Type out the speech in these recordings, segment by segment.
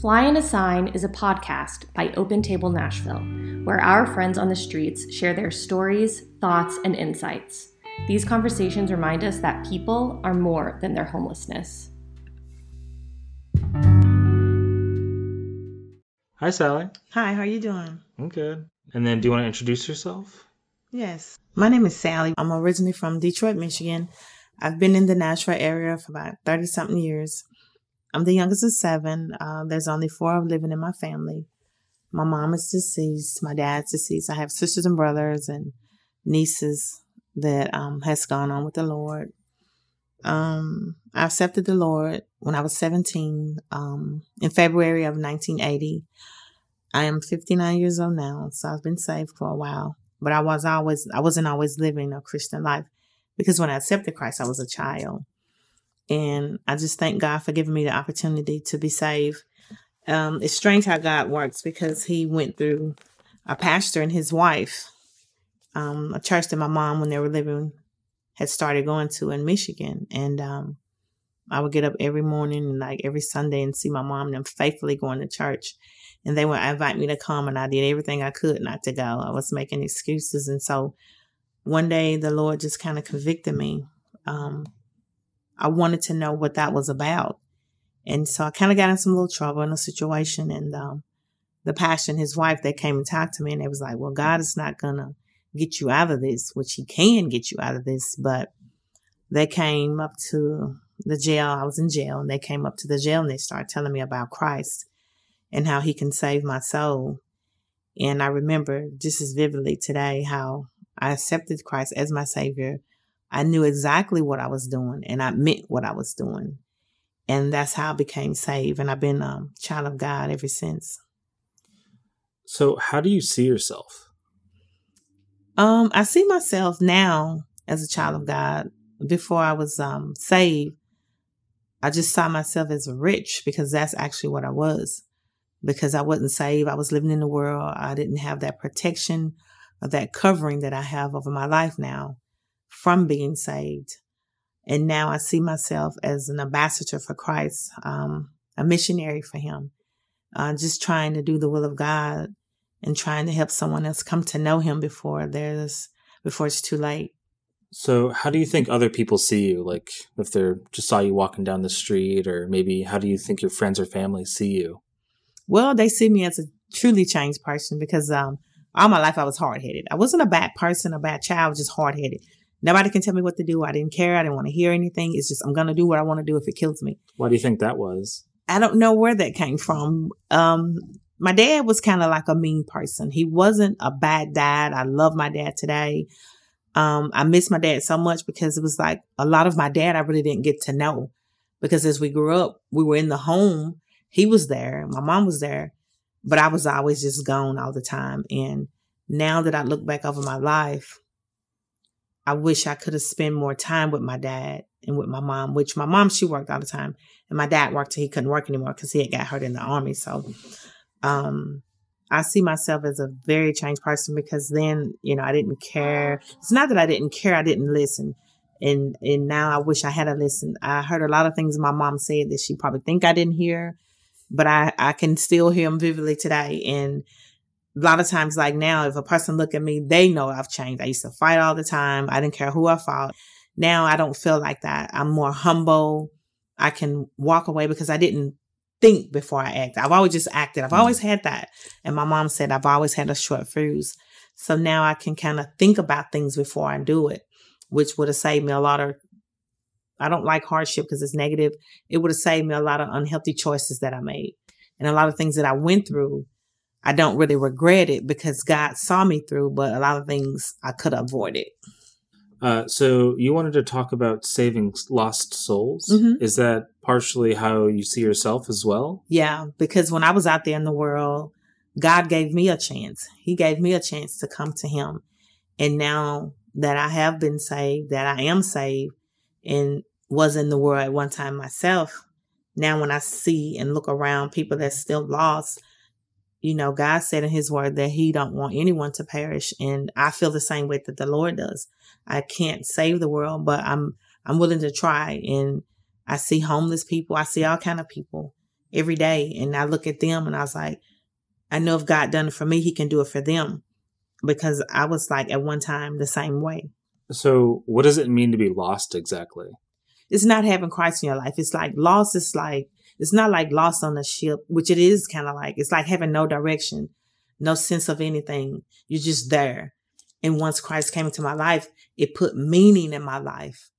Fly in a Sign is a podcast by Open Table Nashville, where our friends on the streets share their stories, thoughts, and insights. These conversations remind us that people are more than their homelessness. Hi, Sally. Hi, how are you doing? I'm good. And then, do you want to introduce yourself? Yes. My name is Sally. I'm originally from Detroit, Michigan. I've been in the Nashville area for about 30 something years. I'm the youngest of seven. Uh, there's only four living in my family. My mom is deceased. My dad's deceased. I have sisters and brothers and nieces that um, has gone on with the Lord. Um, I accepted the Lord when I was 17 um, in February of 1980. I am 59 years old now, so I've been saved for a while. But I was always I wasn't always living a Christian life because when I accepted Christ, I was a child, and I just thank God for giving me the opportunity to be saved. Um, it's strange how God works because He went through a pastor and his wife, um, a church that my mom, when they were living, had started going to in Michigan, and um, I would get up every morning and like every Sunday and see my mom and them faithfully going to church. And they would invite me to come and I did everything I could not to go. I was making excuses. And so one day the Lord just kind of convicted me. Um, I wanted to know what that was about. And so I kind of got in some little trouble in a situation. And um, the pastor and his wife, they came and talked to me and they was like, well, God is not going to get you out of this, which he can get you out of this. But they came up to the jail. I was in jail and they came up to the jail and they started telling me about Christ and how he can save my soul. And I remember just as vividly today how I accepted Christ as my savior. I knew exactly what I was doing and I meant what I was doing. And that's how I became saved. And I've been a child of God ever since. So, how do you see yourself? Um, I see myself now as a child of God. Before I was um, saved, I just saw myself as rich because that's actually what I was. Because I wasn't saved, I was living in the world. I didn't have that protection or that covering that I have over my life now from being saved. And now I see myself as an ambassador for Christ, um, a missionary for Him, uh, just trying to do the will of God and trying to help someone else come to know Him before there's before it's too late. So, how do you think other people see you? Like, if they're just saw you walking down the street, or maybe how do you think your friends or family see you? Well, they see me as a truly changed person because um, all my life I was hard headed. I wasn't a bad person, a bad child, just hard headed. Nobody can tell me what to do. I didn't care. I didn't want to hear anything. It's just I'm gonna do what I want to do if it kills me. Why do you think that was? I don't know where that came from. Um, my dad was kind of like a mean person. He wasn't a bad dad. I love my dad today. Um, I miss my dad so much because it was like a lot of my dad I really didn't get to know because as we grew up, we were in the home. He was there, my mom was there, but I was always just gone all the time. And now that I look back over my life, I wish I could have spent more time with my dad and with my mom, which my mom, she worked all the time. And my dad worked till he couldn't work anymore because he had got hurt in the army. So, um, I see myself as a very changed person because then, you know, I didn't care. It's not that I didn't care, I didn't listen. And and now I wish I had a listen. I heard a lot of things my mom said that she probably think I didn't hear, but I I can still hear them vividly today. And a lot of times, like now, if a person look at me, they know I've changed. I used to fight all the time. I didn't care who I fought. Now I don't feel like that. I'm more humble. I can walk away because I didn't think before I act. I've always just acted. I've always mm-hmm. had that. And my mom said I've always had a short fuse. So now I can kind of think about things before I do it, which would have saved me a lot of I don't like hardship because it's negative. It would have saved me a lot of unhealthy choices that I made. And a lot of things that I went through, I don't really regret it because God saw me through, but a lot of things I could have avoided. Uh, so you wanted to talk about saving lost souls. Mhm. Is that partially how you see yourself as well? Yeah, because when I was out there in the world, God gave me a chance. He gave me a chance to come to Him. And now that I have been saved, that I am saved, and was in the world at one time myself, now when I see and look around people that's still lost, you know, God said in His Word that He don't want anyone to perish, and I feel the same way that the Lord does. I can't save the world, but I'm I'm willing to try, and I see homeless people, I see all kind of people, every day. And I look at them and I was like, I know if God done it for me, he can do it for them. Because I was like at one time the same way. So what does it mean to be lost exactly? It's not having Christ in your life. It's like lost is like it's not like lost on a ship, which it is kind of like. It's like having no direction, no sense of anything. You're just there. And once Christ came into my life, it put meaning in my life.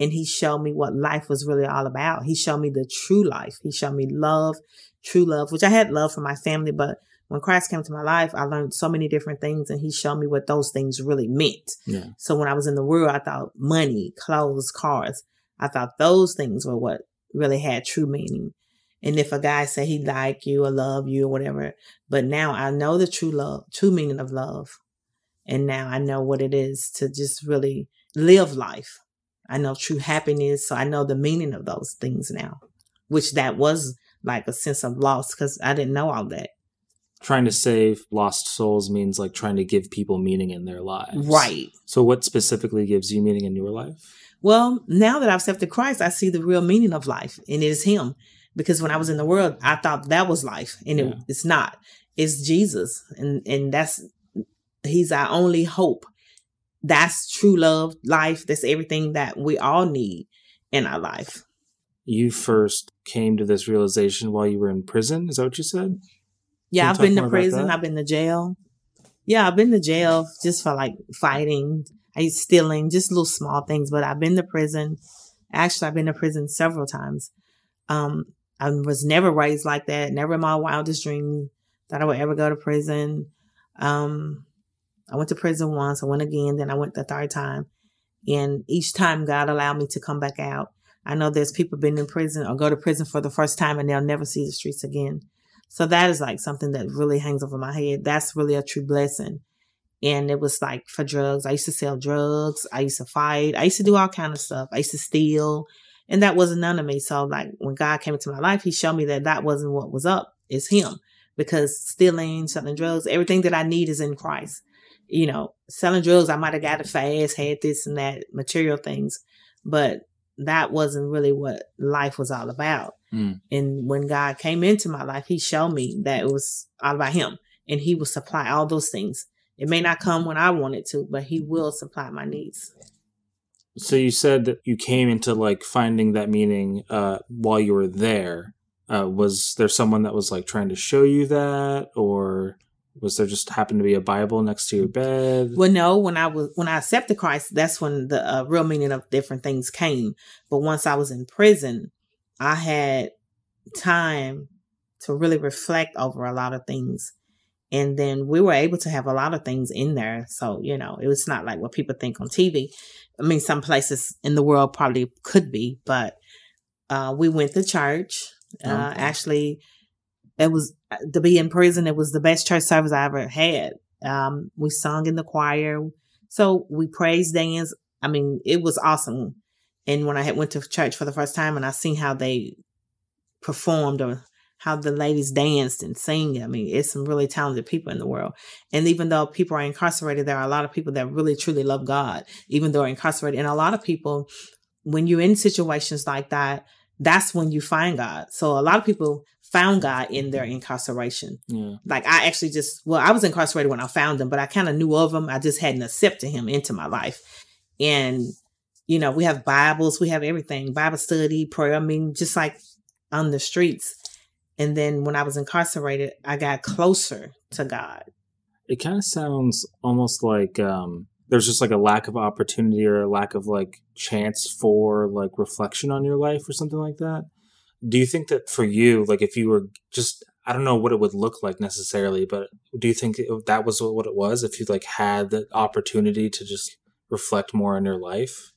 And he showed me what life was really all about. He showed me the true life. He showed me love, true love, which I had love for my family, but when Christ came to my life, I learned so many different things and he showed me what those things really meant. Yeah. So when I was in the world, I thought money, clothes, cars, I thought those things were what really had true meaning. And if a guy say he like you or love you or whatever, but now I know the true love, true meaning of love. And now I know what it is to just really live life. I know true happiness. So I know the meaning of those things now, which that was like a sense of loss because I didn't know all that trying to save lost souls means like trying to give people meaning in their lives. Right. So what specifically gives you meaning in your life? Well, now that I've accepted Christ, I see the real meaning of life and it is him. Because when I was in the world, I thought that was life and yeah. it, it's not. It's Jesus. And and that's he's our only hope. That's true love, life. That's everything that we all need in our life. You first came to this realization while you were in prison. Is that what you said? Yeah, I've been to prison. I've been to jail. Yeah, I've been to jail just for like fighting, I stealing, just little small things. But I've been to prison. Actually, I've been to prison several times. Um, I was never raised like that. Never in my wildest dream that I would ever go to prison. Um, I went to prison once. I went again. Then I went the third time. And each time God allowed me to come back out. I know there's people been in prison or go to prison for the first time and they'll never see the streets again. So that is like something that really hangs over my head. That's really a true blessing. And it was like for drugs. I used to sell drugs. I used to fight. I used to do all kind of stuff. I used to steal. And that wasn't none of me. So like when God came into my life, he showed me that that wasn't what was up. It's him because stealing, selling drugs, everything that I need is in Christ. You know, selling drugs, I might have got it fast, had this and that material things, but that wasn't really what life was all about. Mm. And when God came into my life, He showed me that it was all about Him and He will supply all those things. It may not come when I want it to, but He will supply my needs. So you said that you came into like finding that meaning uh, while you were there. Uh, was there someone that was like trying to show you that, or was there just happened to be a Bible next to your bed? Well, no. When I was when I accepted Christ, that's when the uh, real meaning of different things came. But once I was in prison, I had time to really reflect over a lot of things. And then we were able to have a lot of things in there. So, you know, it was not like what people think on TV. I mean, some places in the world probably could be, but uh, we went to church. Uh, okay. Actually, it was to be in prison. It was the best church service I ever had. Um, we sung in the choir. So we praised dance. I mean, it was awesome. And when I had went to church for the first time and I seen how they performed or how the ladies danced and sang. I mean, it's some really talented people in the world. And even though people are incarcerated, there are a lot of people that really truly love God, even though incarcerated. And a lot of people, when you're in situations like that, that's when you find God. So a lot of people found God in their incarceration. Yeah. Like I actually just, well, I was incarcerated when I found him, but I kind of knew of him. I just hadn't accepted him into my life. And you know, we have Bibles, we have everything, Bible study, prayer. I mean, just like on the streets. And then when I was incarcerated, I got closer to God. It kind of sounds almost like um, there's just like a lack of opportunity or a lack of like chance for like reflection on your life or something like that. Do you think that for you, like if you were just, I don't know what it would look like necessarily, but do you think that was what it was? If you like had the opportunity to just reflect more on your life?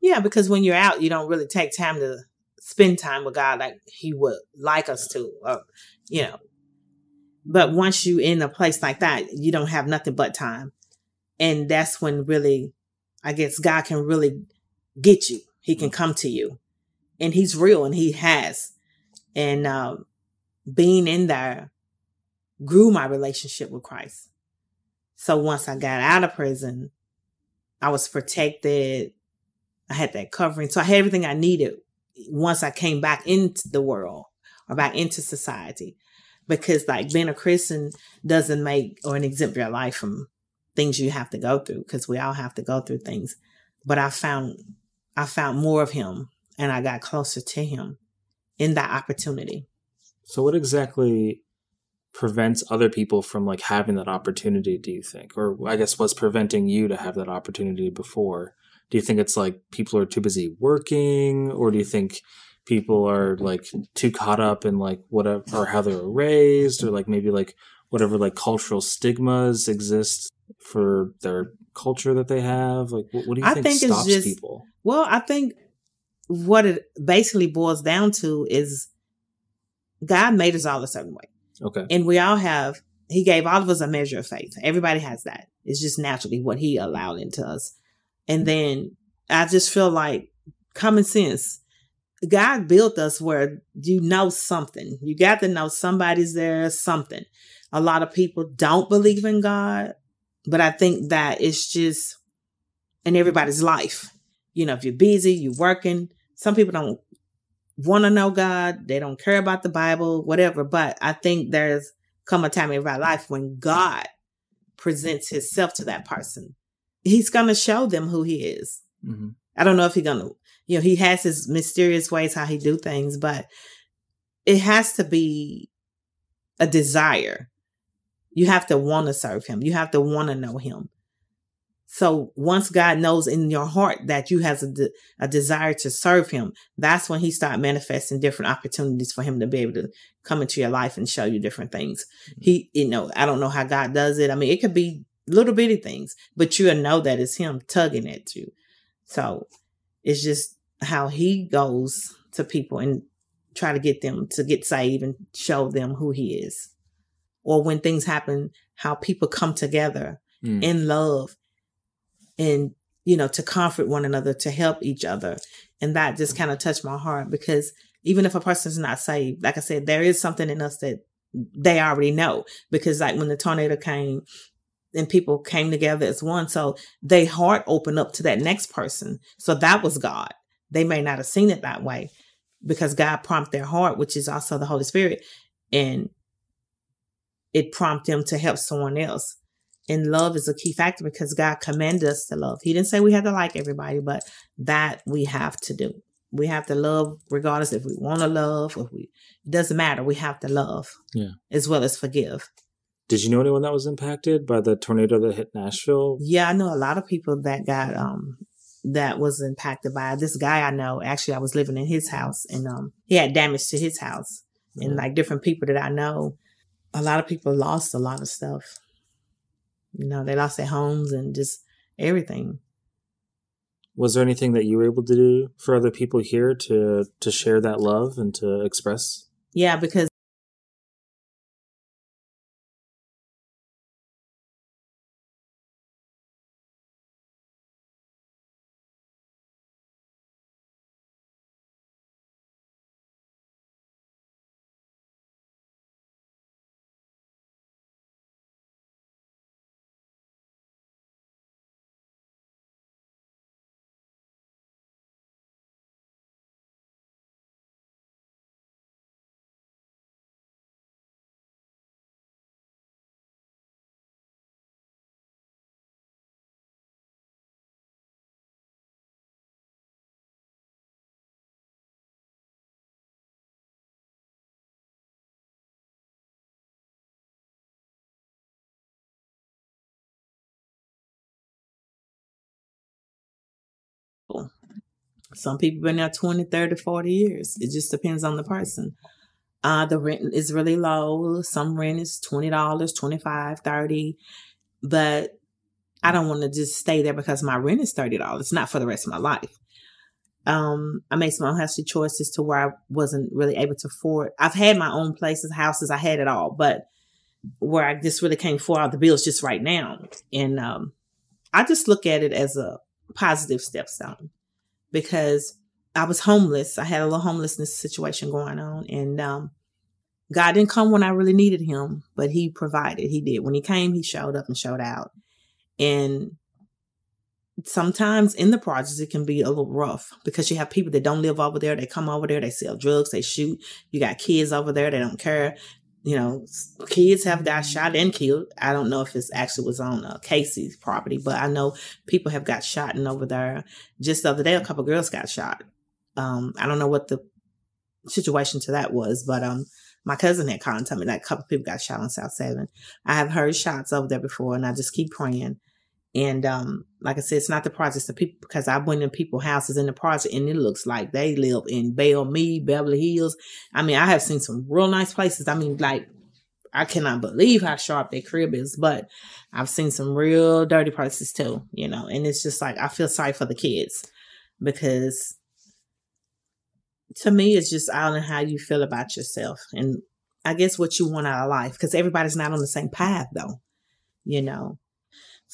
Yeah, because when you're out, you don't really take time to spend time with God like He would like us to, or, you know. But once you in a place like that, you don't have nothing but time, and that's when really, I guess God can really get you. He can come to you, and He's real, and He has, and um, being in there grew my relationship with Christ. So once I got out of prison, I was protected. I had that covering. So I had everything I needed once I came back into the world or back into society. Because like being a Christian doesn't make or exempt your life from things you have to go through because we all have to go through things. But I found I found more of him and I got closer to him in that opportunity. So what exactly prevents other people from like having that opportunity, do you think? Or I guess what's preventing you to have that opportunity before? Do you think it's like people are too busy working or do you think people are like too caught up in like whatever uh, or how they were raised or like maybe like whatever like cultural stigmas exist for their culture that they have? Like what, what do you I think, think it's stops just- people? Well, I think what it basically boils down to is God made us all a certain way. Okay. And we all have, He gave all of us a measure of faith. Everybody has that. It's just naturally what He allowed into us. And then I just feel like common sense. God built us where you know something. You got to know somebody's there, something. A lot of people don't believe in God, but I think that it's just in everybody's life. You know, if you're busy, you're working. Some people don't want to know God. They don't care about the Bible, whatever. But I think there's come a time in our life when God presents himself to that person. He's going to show them who he is. hmm I don't know if he's going to, you know, he has his mysterious ways how he do things, but it has to be a desire. You have to want to serve him. You have to want to know him. So once God knows in your heart that you has a, de- a desire to serve him, that's when he start manifesting different opportunities for him to be able to come into your life and show you different things. He, you know, I don't know how God does it. I mean, it could be little bitty things, but you'll know that it's him tugging at you. So it's just how he goes to people and try to get them to get saved and show them who he is. Or when things happen, how people come together Mm. in love and you know to comfort one another to help each other and that just kind of touched my heart because even if a person's not saved like i said there is something in us that they already know because like when the tornado came and people came together as one so they heart opened up to that next person so that was god they may not have seen it that way because god prompted their heart which is also the holy spirit and it prompted them to help someone else and love is a key factor because God commanded us to love. He didn't say we had to like everybody, but that we have to do. We have to love regardless if we want to love, if we it doesn't matter. We have to love. Yeah. As well as forgive. Did you know anyone that was impacted by the tornado that hit Nashville? Yeah, I know a lot of people that got um that was impacted by it. this guy I know. Actually, I was living in his house and um he had damage to his house. And Mhm. like different people that I know, a lot of people lost a lot of stuff. You know, they lost their homes and just everything. Was there anything that you were able to do for other people here to to share that love and to express? Yeah, because some people been there 20, 30, 40 years. It just depends on the person. Uh, the rent is really low. Some rent is $20, 25 30 But I don't want to just stay there because my rent is $30. It's not for the rest of my life. Um, I made some unhealthy choices to where I wasn't really able to afford. I've had my own places, houses, I had it all, but where I just really can't afford all the bills just right now. And um, I just look at it as a positive stepstone because I was homeless. I had a little homelessness situation going on, and um, God didn't come when I really needed Him, but He provided. He did. When He came, He showed up and showed out. And sometimes in the projects it can be a little rough because you have people that don't live over there. They come over there, they sell drugs, they shoot. You got kids over there, they don't care. You know, kids have got shot and killed. I don't know if it's actually was on uh, Cayce's property, but I know people have got shot and over there. Just the other day, a couple girls got shot. Um, I don't know what the situation to that was, but um, my cousin had called and told me that a couple people got shot on South Seven. I have heard shots over there before, and I just keep praying. And um, like I said, it's not the projects, of people because I went in people's houses in the project, and it looks like they live in Belle Meade, Beverly Hills. I mean, I have seen some real nice places. I mean, like I cannot believe how sharp their crib is, but I've seen some real dirty places too, you know. And it's just like I feel sorry for the kids because to me, it's just I don't know how you feel about yourself and I guess what you want out of life because everybody's not on the same path though, you know.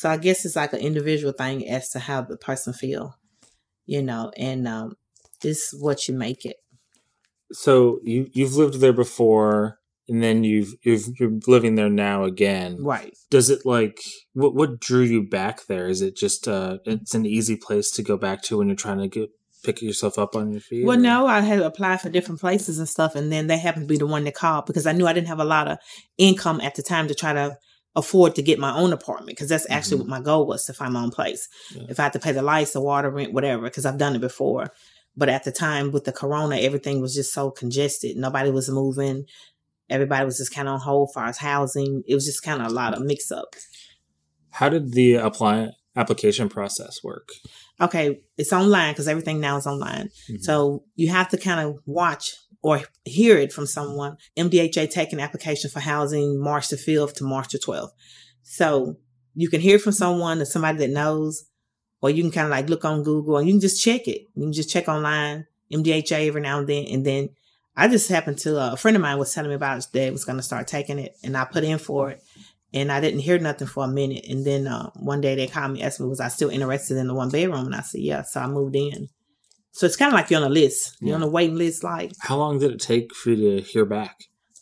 So I guess it's like an individual thing as to how the person feel, you know, and um, it's what you make it. So you you've lived there before, and then you've you've you're living there now again. Right. Does it like what what drew you back there? Is it just uh it's an easy place to go back to when you're trying to get pick yourself up on your feet? Well, or- no, I had applied for different places and stuff, and then they happened to be the one that called because I knew I didn't have a lot of income at the time to try to afford to get my own apartment because that's actually Mhm. what my goal was to find my own place. Yeah. If I had to pay the lights, the water, rent, whatever, because I've done it before. But at the time with the corona, everything was just so congested. Nobody was moving. Everybody was just kind of on hold for our housing. It was just kind of a lot of mix up. How did the apply application process work? Okay, it's online because everything now is online. Mhm. So you have to kind of watch or hear it from someone. MDHA taking application for housing March the 5th to March the 12th. So you can hear from someone or somebody that knows, or you can kind of like look on Google and you can just check it. You can just check online, MDHA every now and then. And then I just happened to, uh, a friend of mine was telling me about it that was going to start taking it and I put in for it. And I didn't hear nothing for a minute. And then uh, one day they called me, asked me, was I still interested in the one bedroom? And I said, yeah. So I moved in. So it's kind of like you're on a list. You're on a waiting list. Like, How long did it take for you to hear back?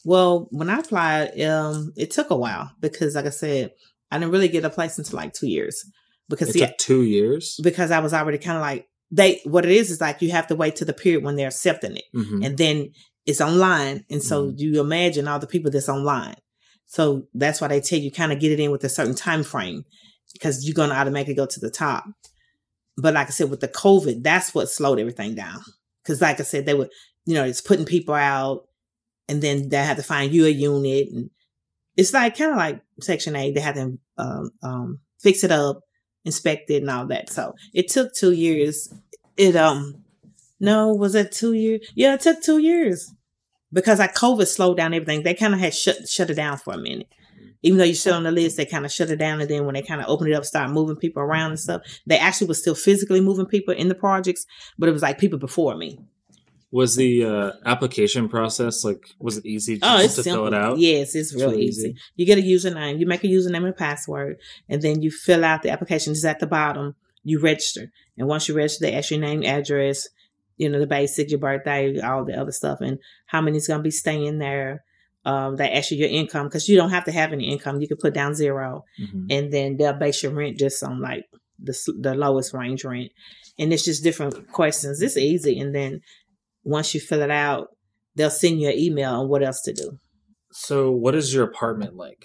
well, when I applied, um, it took a while because, like I said, I didn't really get a place until like two years. Because It see, took two years. because I was already kind of like they. What it is is like you have to wait to the period when they're accepting it, Mhm. and then it's online, and so Mhm. you imagine all the people that's online. So that's why they tell you kind of get it in with a certain time frame because you're gonna automatically go to the top. But like I said, with the COVID, that's what slowed everything down. Because like I said, they were, you know, it's putting people out, and then they had to find you a unit, and it's like kind of like Section Eight. They had to um, um, fix it up, inspect it, and all that. So it took two years. It um, no, was it two years? Yeah, it took two years because like COVID slowed down everything. They kind of had shut shut it down for a minute. Even though you're still on the list, they kind of shut it down, and then when they kind of opened it up, start moving people around and stuff. They actually was still physically moving people in the projects, but it was like people before me. Was the uh, application process like was it easy Oh, it's to simple. fill it out? Yes, it's really really easy. easy. You get a username, you make a username and password, and then you fill out the application. Just at the bottom, you register, and once you register, they ask your name, address, you know, the basic, your birthday, all the other stuff, and how many's going to be staying there. Um, they ask you your income because you don't have to have any income. You can put down zero, Mhm. and then they'll base your rent just on like the the lowest range rent, and it's just different questions. It's easy, and then once you fill it out, they'll send you an email on what else to do. So, what is your apartment like?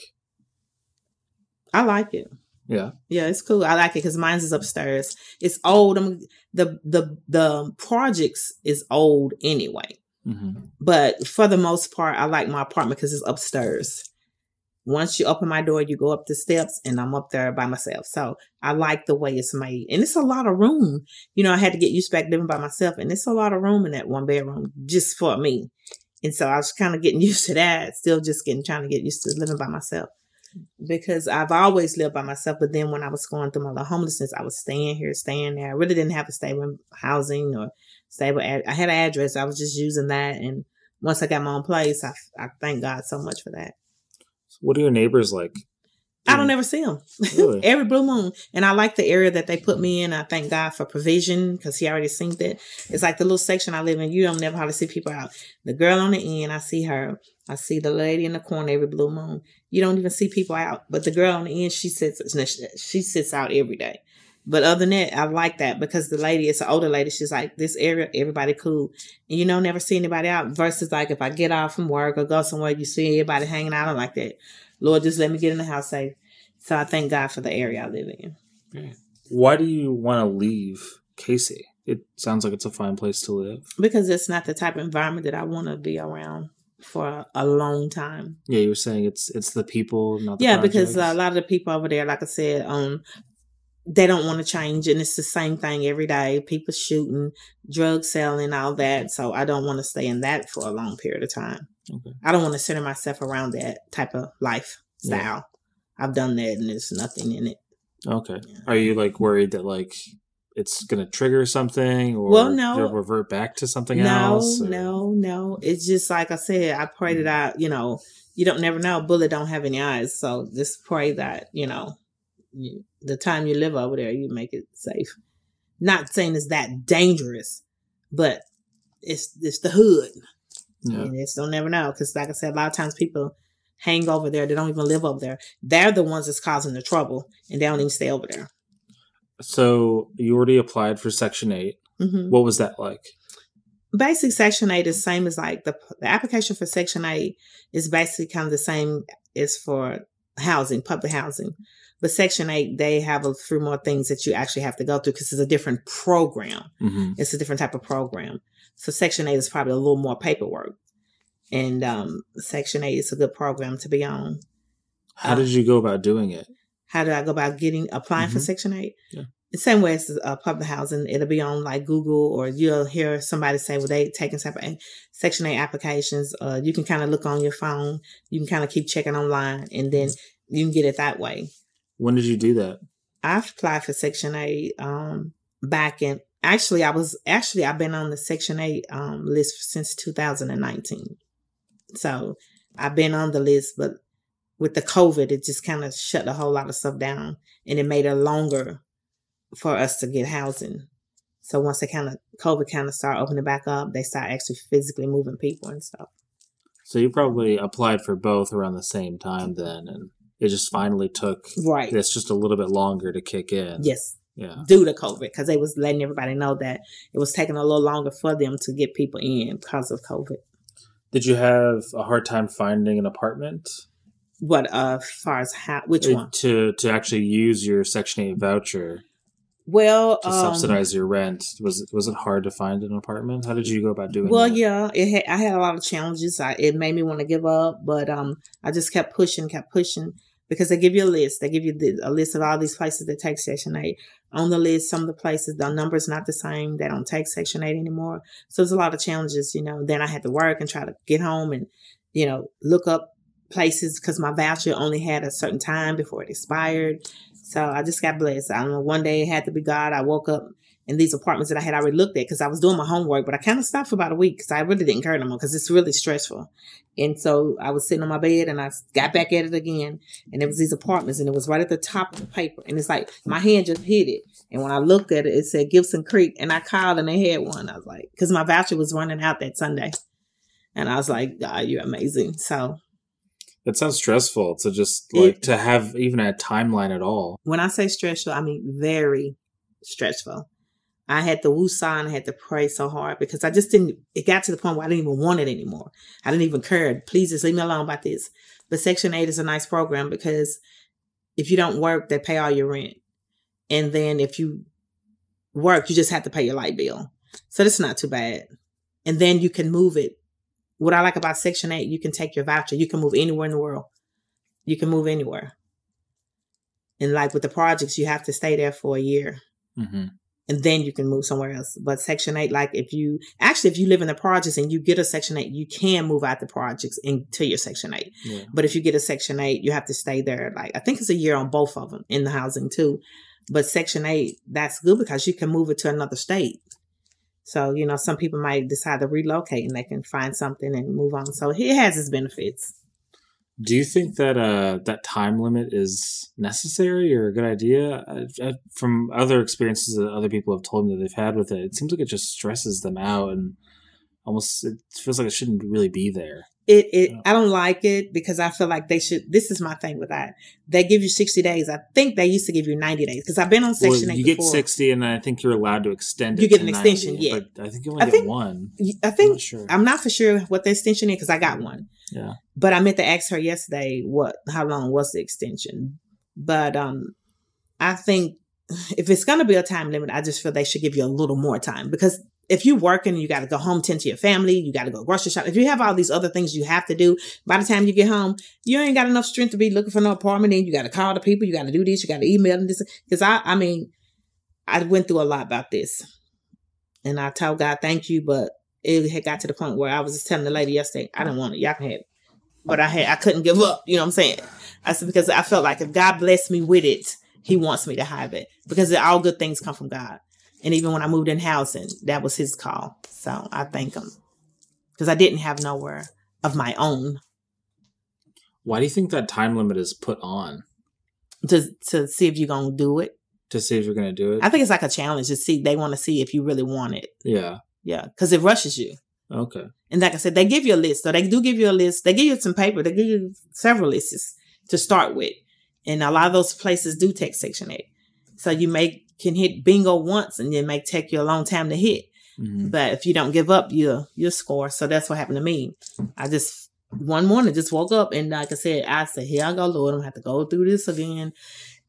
I like it. Yeah. Yeah, it's cool. I like it because mine's is upstairs. It's old. I'm, the the the projects is old anyway, hmm but for the most part, I like my apartment because it's upstairs. Once you open my door, you go up the steps, and I'm up there by myself. So I like the way it's made, and it's a lot of room. You know, I had to get used back living by myself, and it's a lot of room in that one bedroom just for me. And so I was kind of getting used to that. Still, just getting trying to get used to living by myself because I've always lived by myself. But then when I was going through my homelessness, I was staying here, staying there. I really didn't have a stable housing or stable. Ad- I had an address. I was just using that. And once I got my own place, I, I thank God so much for that. What are your neighbors like? I don't mm. ever see them Really? every blue moon, and I like the area that they put me in. I thank God for provision because He already seen that. It's like the little section I live in. You don't never hardly see people out. The girl on the end, I see her. I see the lady in the corner every blue moon. You don't even see people out, but the girl on the end, she sits. She sits out every day. But other than that, I like that because the lady, it's an older lady. She's like, this area, everybody cool. And you know, never see anybody out versus like if I get off from work or go somewhere, you see everybody hanging out. I'm like that. Lord, just let me get in the house safe. So I thank God for the area I live in. Why do you want to leave Cayce? It sounds like it's a fine place to live. Because it's not the type of environment that I want to be around for a, long time. Yeah, you were saying it's it's the people, not the yeah, because a lot of the people over there, like I said, um, they don't want to change, and it's the same thing every day. People shooting, drug selling, all that. So I don't want to stay in that for a long period of time. Okay. I don't want to center myself around that type of lifestyle. Yeah. I've done that, and there's nothing in it. Okay. Yeah. Are you like worried that like it's gonna trigger something, or Well, no. revert back to something no, else? or- no, no. It's just like I said. I pray Mm. that I, you know, you don't never know. A bullet don't have any eyes, so just pray that you know, you, the time you live over there, you make it safe. Not saying it's that dangerous, but it's it's the hood. Yeah. And it's don't never know because, like I said, a lot of times people hang over there. They don't even live over there. They're the ones that's causing the trouble, and they don't even stay over there. So you already applied for Section Eight. hmm What was that like? basic section 8 is same as like the, the application for section 8 is basically kind of the same as for housing public housing but section 8 they have a few more things that you actually have to go through because it's a different program. Hmm it's a different type of program. So section 8 is probably a little more paperwork. And um, section 8 is a good program to be on. How Uh, did you go about doing it? how did i go about getting applying for Mhm. section 8 Yeah. the same way as uh, public housing it'll be on like google or you'll hear somebody say well they taking section 8 applications uh, you can kind of look on your phone. You can kind of keep checking online and then you can get it that way When did you do that? i've applied for section 8 um, back in actually i was actually i've been on the section 8 um, list since 2019 so i've been on the list but with the covid it just kind of shut a whole lot of stuff down and it made it longer for us to get housing. So once they kind of covid kind of start opening back up they start actually physically moving people and stuff. So you probably applied for both around the same time then, and it just finally took. right It's just a little bit longer to kick in. yes Yeah. due to covid because they was letting everybody know that it was taking a little longer for them to get people in because of covid Did you have a hard time finding an apartment what uh far as how which Uh, one to to actually use your Section Eight voucher well to um, subsidize your rent? Was was it hard to find an apartment? How did you go about doing it? Well, that? yeah, it had, I had a lot of challenges. I, it made me want to give up, but um, I just kept pushing, kept pushing because they give you a list. They give you the, a list of all these places that take Section Eight. On the list, some of the places the numbers not the same. They don't take Section Eight anymore. So there's a lot of challenges, you know. Then I had to work and try to get home and you know look up places because my voucher only had a certain time before it expired. So I just got blessed. I don't know. One day it had to be God. I woke up in these apartments that I had already looked at because I was doing my homework, but I kind of stopped for about a week because I really didn't care no more because it's really stressful. And so I was sitting on my bed and I got back at it again. And it was these apartments and it was right at the top of the paper. And it's like my hand just hit it. And when I looked at it, it said Gibson Creek. And I called and they had one. I was like, because my voucher was running out that Sunday. And I was like, God, you're amazing. So It sounds stressful to just It- like to have even a timeline at all. when I say stressful, I mean very stressful. I had to woosah and I had to pray so hard because I just didn't. It got to the point where I didn't even want it anymore. I didn't even care. Please just leave me alone about this. But Section Eight is a nice program because if you don't work, they pay all your rent, and then if you work, you just have to pay your light bill. So that's not too bad. And then you can move it. What I like about Section Eight, you can take your voucher. You can move anywhere in the world. You can move anywhere. And like with the projects, you have to stay there for a year hmm and then you can move somewhere else. But Section 8, like if you actually, if you live in the projects and you get a Section 8, you can move out the projects into your Section 8. Yeah. But if you get a Section 8, you have to stay there. Like I think it's a year on both of them in the housing too. But Section 8, that's good because you can move it to another state. So, you know, some people might decide to relocate and they can find something and move on. So it has its benefits. Do you think that uh, that time limit is necessary or a good idea? I, I, from other experiences that other people have told me that they've had with it, it seems like it just stresses them out, and almost it feels like it shouldn't really be there. It, it Yeah. I don't like it because I feel like they should. This is my thing with that. They give you sixty days. I think they used to give you ninety days because I've been on Well, Section Eight you get before. sixty, and I think you're allowed to extend it. You get to an extension, yeah. But I think you only I get one. I I'm think not sure. I'm not for sure what the extension is because I got one. yeah. But I meant to ask her yesterday what how long was the extension. But um I think if it's gonna be a time limit, I just feel they should give you a little more time because if you're working, you got to go home, tend to your family, you got to go grocery shop. If you have all these other things you have to do, by the time you get home, you ain't got enough strength to be looking for no apartment. And you got to call the people, you got to do this, you got to email them this. Because I, I mean, I went through a lot about this, and I told God, thank you, but it had got to the point where I was just telling the lady yesterday, I didn't want it. Y'all can have it. But I had I couldn't give up. You know what I'm saying? I said because I felt like if God blessed me with it, He wants me to have it. Because all good things come from God. And even when I moved in housing, that was his call. So I thank him. Because I didn't have nowhere of my own Why do you think that time limit is put on to to see if you're gonna do it. to see if you're going to do it? I think it's like a challenge to see they want to see if you really want it. yeah. Yeah. Because it rushes you. Okay. And like I said, they give you a list. So they do give you a list. They give you some paper. They give you several lists to start with. And a lot of those places do take Section 8. So you may can hit bingo once and it may take you a long time to hit. Mhm. But if you don't give up, you you score. So that's what happened to me. I just one morning just woke up and like I said, I said, Here I go, Lord, I'm gonna have to go through this again.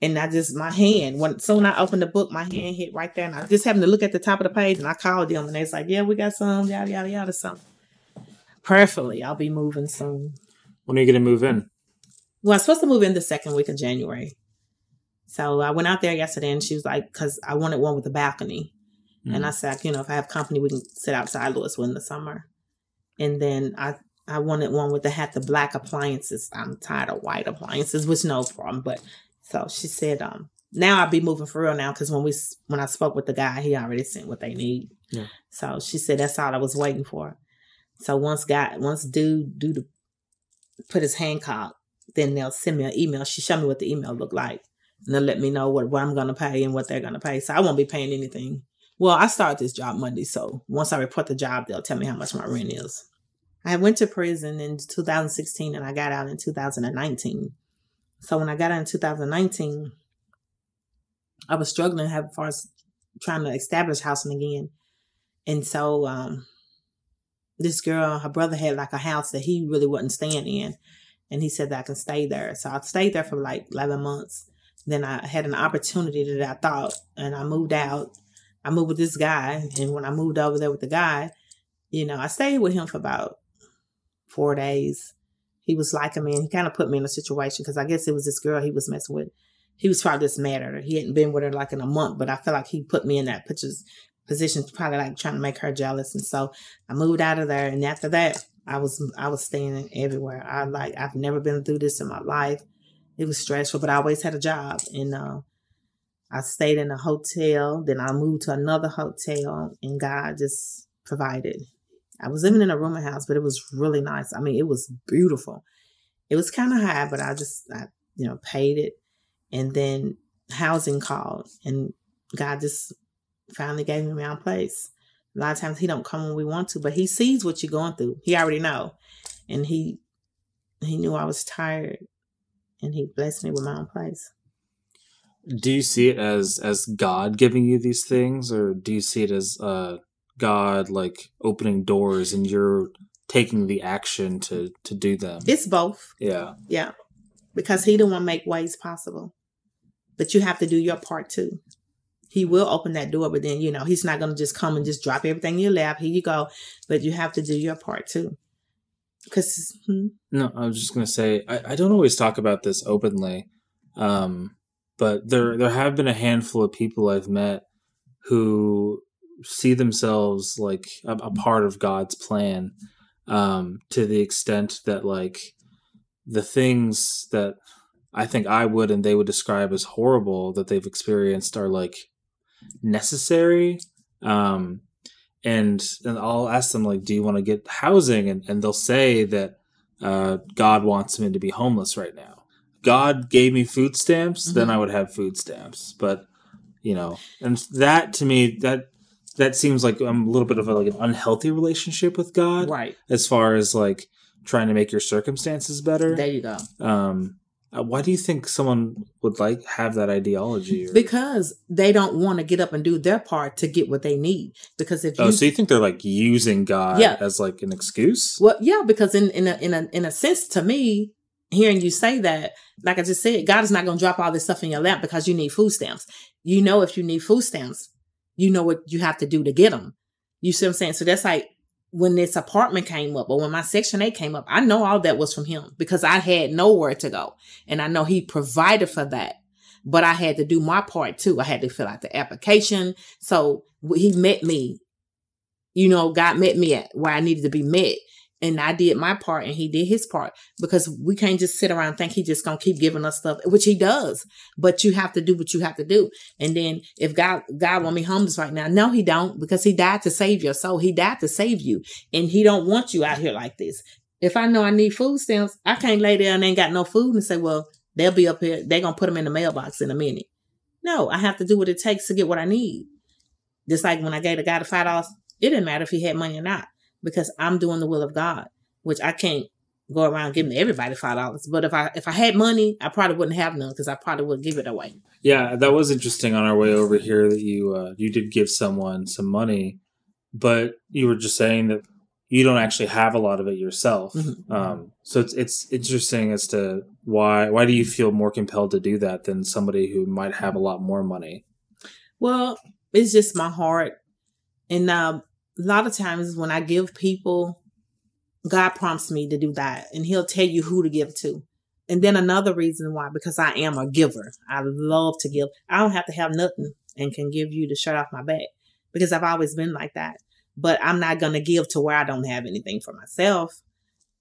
And I just my hand when soon I opened the book, my hand hit right there, and I just happened to look at the top of the page, and I called them, and they was like, "Yeah, we got some, yada yada yada, some." Prayerfully, I'll be moving soon. When are you to move in? Well, I'm supposed to move in the second week of January. So I went out there yesterday, and she was like, "Cause I wanted one with a balcony." And I said, you know, if I have company, we can sit outside Louisville in the summer. And then I I wanted one with the had the black appliances. I'm tired of white appliances, which no problem. But so she said, um, now I'll be moving for real now because when we when I spoke with the guy, he already sent what they need. Yeah. So she said that's all I was waiting for. So once guy once dude do the put his hand caught, then they'll send me an email. She showed me what the email looked like. And let me know what, what I'm gonna pay and what they're gonna pay. So I won't be paying anything. Well, I start this job Monday, so once I report the job, they'll tell me how much my rent is. I went to prison in 2016 and I got out in 2019. So when I got out in 2019, I was struggling as far as trying to establish housing again. And so um this girl, her brother had like a house that he really wasn't staying in. And he said that I can stay there. So I stayed there for like 11 months. Then I had an opportunity that I thought, and I moved out. I moved with this guy. And when I moved over there with the guy, you know, I stayed with him for about four days. He was liking me and he kind of put me in a situation because I guess it was this girl he was messing with. He was probably just mad at her. He hadn't been with her like in a month, but I feel like he put me in that pictures position, probably like trying to make her jealous. And so I moved out of there. And after that, I was I was staying everywhere. I like I've never been through this in my life. It was stressful, but I always had a job. And uh, I stayed in a hotel. Then I moved to another hotel, and God just provided. I was living in a rooming house, but it was really nice. I mean, it was beautiful. It was kind of high, but I just, I, you know, paid it. And then housing called, and God just finally gave me my place. A lot of times He don't come when we want to, but He sees what you're going through. He already know, and He He knew I was tired, and He blessed me with my own place. Do you see it as as God giving you these things, or do you see it as uh, God like opening doors and you're taking the action to to do them? It's both. yeah. Yeah. Because he the one make ways possible. But you have to do your part too. He will open that door, but then you know, he's not gonna just come and just drop everything in your lap. Here you go. But you have to do your part too. Because hmm, No, I was just gonna say I, I don't always talk about this openly, um, but there there have been a handful of people I've met who see themselves like a, a part of God's plan, um, to the extent that like the things that I think I would and they would describe as horrible that they've experienced are like necessary. Um, and and I'll ask them like, "Do you want to get housing?" And and they'll say that uh, God wants me to be homeless right now. God gave me food stamps, then Mhm. I would have food stamps. But you know, and that to me, that that seems like I'm a little bit of a, like an unhealthy relationship with God, Right. as far as like trying to make your circumstances better. There you go. um, Uh, why do you think someone would like have that ideology? Or, Because they don't want to get up and do their part to get what they need. Because if oh, you oh, so you think they're like using God Yeah. as like an excuse? Well, yeah, because in in a in a in a sense, to me, hearing you say that, like I just said, God is not going to drop all this stuff in your lap because you need food stamps. You know, if you need food stamps, you know what you have to do to get them. You see what I'm saying? So that's like when this apartment came up, or when my Section Eight came up. I know all that was from Him because I had nowhere to go, and I know He provided for that. But I had to do my part too. I had to fill out the application. So He met me you know, God met me at where I needed to be met. And I did my part and he did his part because we can't just sit around think he just gonna keep giving us stuff, which he does. But you have to do what you have to do. And then if God God want me homeless right now, no, he don't, because he died to save your soul. He died to save you. And he don't want you out here like this. If I know I need food stamps, I can't lay there and ain't got no food and say, well, they'll be up here, they're gonna put them in the mailbox in a minute. No, I have to do what it takes to get what I need. Just like when I gave the guy the five dollars, it didn't matter if he had money or not because I'm doing the will of God, which I can't go around giving everybody five dollars. But if I if I had money, I probably wouldn't have none because I probably would give it away. Yeah, that was interesting on our way over here that you uh, you did give someone some money, but you were just saying that you don't actually have a lot of it yourself. Mhm. Um, so it's it's interesting as to why why do you feel more compelled to do that than somebody who might have a lot more money? Well, it's just my heart, and um, a lot of times when I give people, God prompts me to do that, and He'll tell you who to give to. And then another reason why, because I am a giver. I love to give. I don't have to have nothing and can give you the shirt off my back because I've always been like that. But I'm not going to give to where I don't have anything for myself.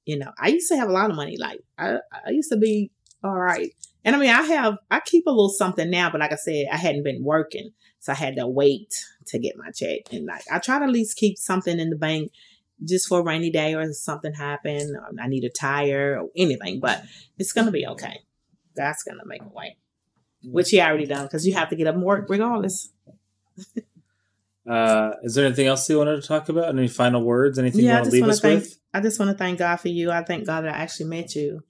You know, I used to have a lot of money. Like I, I used to be all right. And I mean, I have, I keep a little something now, but like I said, I hadn't been working. So I had to wait to get my check. And like, I try to at least keep something in the bank just for a rainy day or something happen. Or I need a tire or anything, but it's going to be okay. That's going to make a way, which he already done because you have to get up and work regardless. Uh, is there anything else you wanted to talk about? Any final words? Anything you I want to leave us thank, with? I just want to thank God for you. I thank God that I actually met you.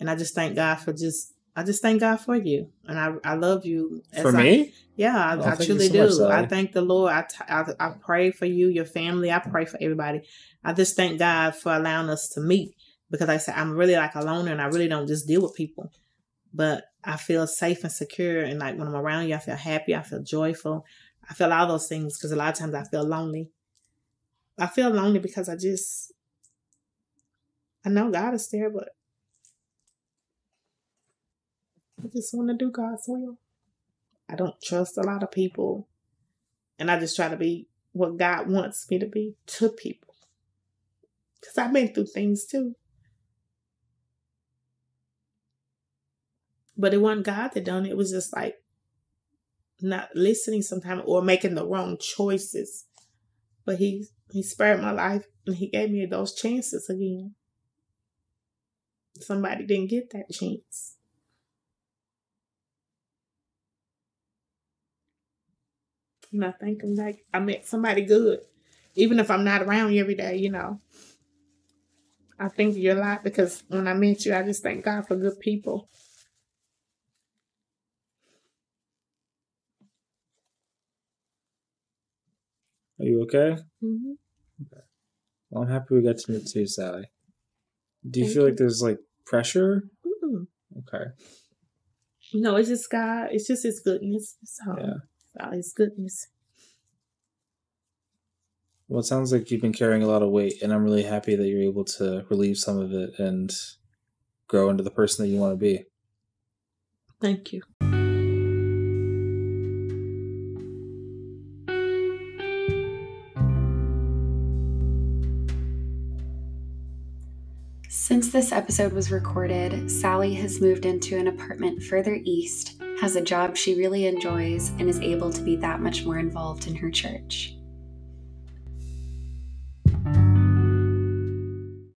And I just thank God for just, I just thank God for you. And I, I love you. as For I- me? Yeah, I, Oh, I truly so do. much, I thank the Lord. I, t- I, I pray for you, your family. I pray for everybody. I just thank God for allowing us to meet because like I said I'm really like a loner and I really don't just deal with people. But I feel safe and secure. And like when I'm around you, I feel happy. I feel joyful. I feel all those things because a lot of times I feel lonely. I feel lonely because I just, I know God is there, but I just want to do God's will. I don't trust a lot of people. And I just try to be what God wants me to be to people. Because I've been through things too. But it wasn't God that done it. It was just like not listening sometimes or making the wrong choices. But he he spared my life and he gave me those chances again. Somebody didn't get that chance. And I think I'm like I met somebody good. Even if I'm not around you every day, you know. I think of you a lot because when I met you, I just thank God for good people. Are you okay? Mm-hmm. Well, I'm happy we got to meet too, Sally. Do you Thank feel you. like there's like pressure? Mm-hmm. Okay. No, it's just God. It's just His goodness. All. Yeah. It's all His goodness. Well, it sounds like you've been carrying a lot of weight, and I'm really happy that you're able to relieve some of it and grow into the person that you want to be. Thank you. Since this episode was recorded, Sally has moved into an apartment further east, has a job she really enjoys, and is able to be that much more involved in her church.